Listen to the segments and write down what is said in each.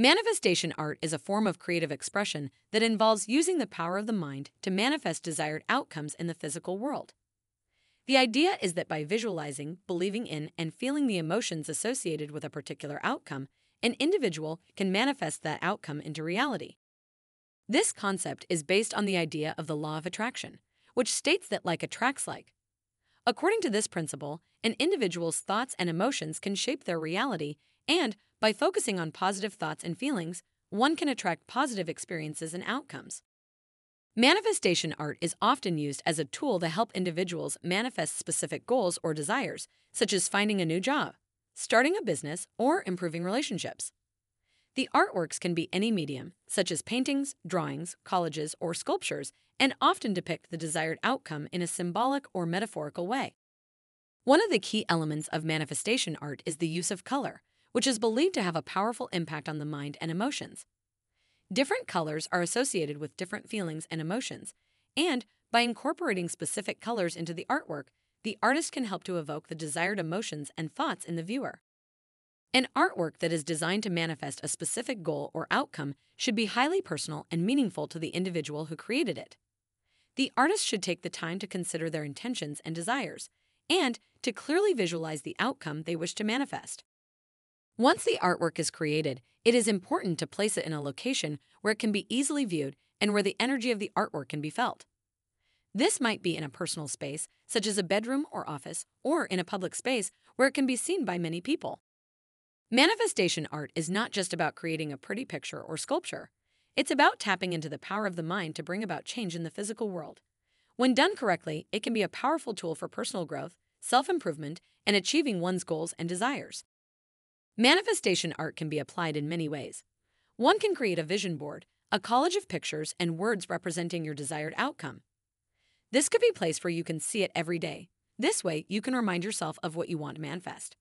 Manifestation art is a form of creative expression that involves using the power of the mind to manifest desired outcomes in the physical world. The idea is that by visualizing, believing in, and feeling the emotions associated with a particular outcome, an individual can manifest that outcome into reality. This concept is based on the idea of the law of attraction, which states that like attracts like. According to this principle, an individual's thoughts and emotions can shape their reality and by focusing on positive thoughts and feelings, one can attract positive experiences and outcomes. Manifestation art is often used as a tool to help individuals manifest specific goals or desires, such as finding a new job, starting a business, or improving relationships. The artworks can be any medium, such as paintings, drawings, collages, or sculptures, and often depict the desired outcome in a symbolic or metaphorical way. One of the key elements of manifestation art is the use of color, which is believed to have a powerful impact on the mind and emotions. Different colors are associated with different feelings and emotions, and by incorporating specific colors into the artwork, the artist can help to evoke the desired emotions and thoughts in the viewer. An artwork that is designed to manifest a specific goal or outcome should be highly personal and meaningful to the individual who created it. The artist should take the time to consider their intentions and desires, and to clearly visualize the outcome they wish to manifest. Once the artwork is created, it is important to place it in a location where it can be easily viewed and where the energy of the artwork can be felt. This might be in a personal space, such as a bedroom or office, or in a public space where it can be seen by many people. Manifestation art is not just about creating a pretty picture or sculpture. It's about tapping into the power of the mind to bring about change in the physical world. When done correctly, it can be a powerful tool for personal growth, self improvement, and achieving one's goals and desires. Manifestation art can be applied in many ways. One can create a vision board, a collage of pictures and words representing your desired outcome. This could be placed where you can see it every day. This way, you can remind yourself of what you want to manifest.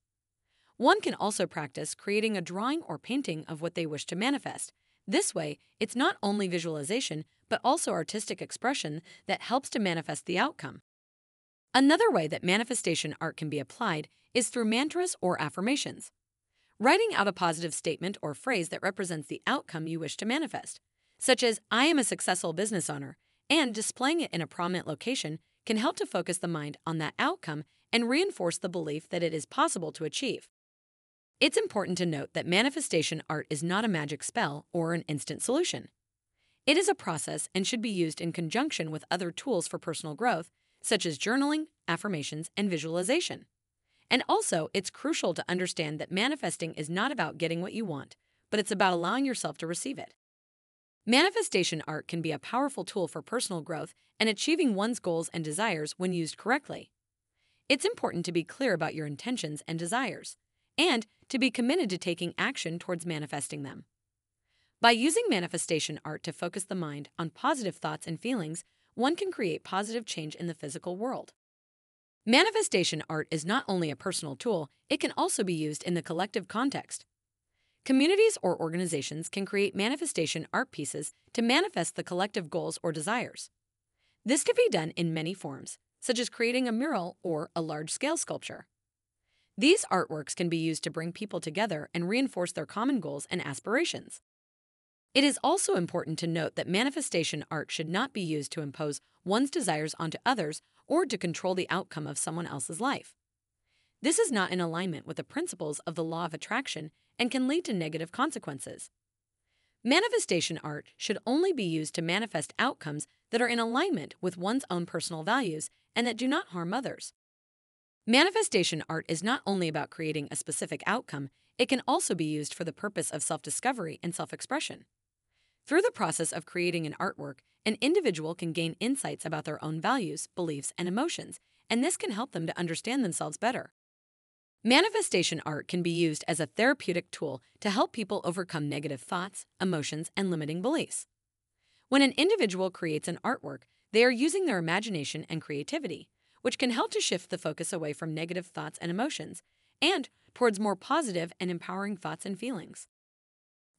One can also practice creating a drawing or painting of what they wish to manifest. This way, it's not only visualization, but also artistic expression that helps to manifest the outcome. Another way that manifestation art can be applied is through mantras or affirmations. Writing out a positive statement or phrase that represents the outcome you wish to manifest, such as, I am a successful business owner, and displaying it in a prominent location can help to focus the mind on that outcome and reinforce the belief that it is possible to achieve. It's important to note that manifestation art is not a magic spell or an instant solution. It is a process and should be used in conjunction with other tools for personal growth, such as journaling, affirmations, and visualization. And also, it's crucial to understand that manifesting is not about getting what you want, but it's about allowing yourself to receive it. Manifestation art can be a powerful tool for personal growth and achieving one's goals and desires when used correctly. It's important to be clear about your intentions and desires, and to be committed to taking action towards manifesting them. By using manifestation art to focus the mind on positive thoughts and feelings, one can create positive change in the physical world. Manifestation art is not only a personal tool, it can also be used in the collective context. Communities or organizations can create manifestation art pieces to manifest the collective goals or desires. This can be done in many forms, such as creating a mural or a large scale sculpture. These artworks can be used to bring people together and reinforce their common goals and aspirations. It is also important to note that manifestation art should not be used to impose one's desires onto others or to control the outcome of someone else's life. This is not in alignment with the principles of the law of attraction and can lead to negative consequences. Manifestation art should only be used to manifest outcomes that are in alignment with one's own personal values and that do not harm others. Manifestation art is not only about creating a specific outcome, it can also be used for the purpose of self discovery and self expression. Through the process of creating an artwork, an individual can gain insights about their own values, beliefs, and emotions, and this can help them to understand themselves better. Manifestation art can be used as a therapeutic tool to help people overcome negative thoughts, emotions, and limiting beliefs. When an individual creates an artwork, they are using their imagination and creativity, which can help to shift the focus away from negative thoughts and emotions and towards more positive and empowering thoughts and feelings.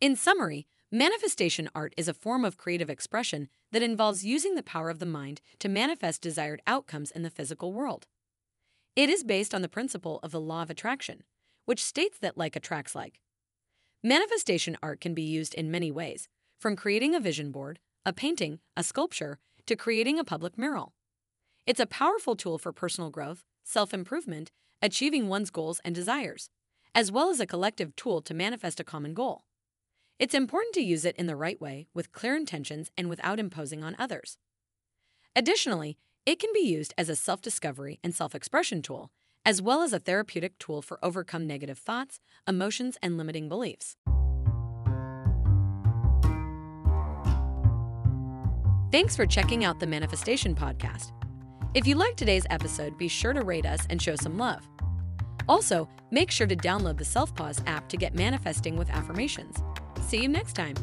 In summary, manifestation art is a form of creative expression that involves using the power of the mind to manifest desired outcomes in the physical world. It is based on the principle of the law of attraction, which states that like attracts like. Manifestation art can be used in many ways, from creating a vision board, a painting, a sculpture, to creating a public mural. It's a powerful tool for personal growth, self improvement, achieving one's goals and desires, as well as a collective tool to manifest a common goal. It's important to use it in the right way, with clear intentions, and without imposing on others. Additionally, it can be used as a self discovery and self expression tool, as well as a therapeutic tool for overcome negative thoughts, emotions, and limiting beliefs. Thanks for checking out the Manifestation Podcast. If you liked today's episode, be sure to rate us and show some love. Also, make sure to download the Self Pause app to get manifesting with affirmations. See you next time.